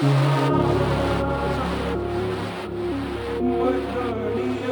What journey